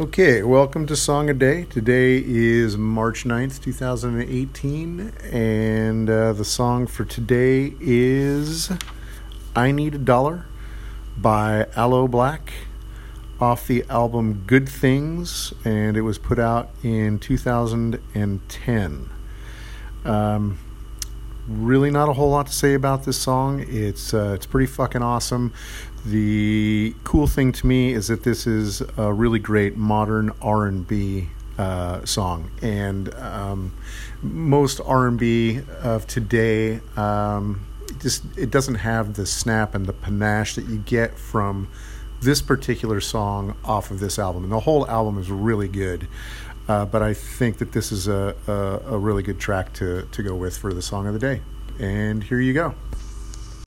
Okay, welcome to Song a Day. Today is March 9th, 2018, and uh, the song for today is I Need a Dollar by Aloe Blacc off the album Good Things, and it was put out in 2010. Um, really not a whole lot to say about this song. It's uh, it's pretty fucking awesome. The cool thing to me is that this is a really great modern R and B uh, song, and um, most R and B of today um, just it doesn't have the snap and the panache that you get from this particular song off of this album. And the whole album is really good. Uh, but I think that this is a, a, a really good track to, to go with for the song of the day. And here you go.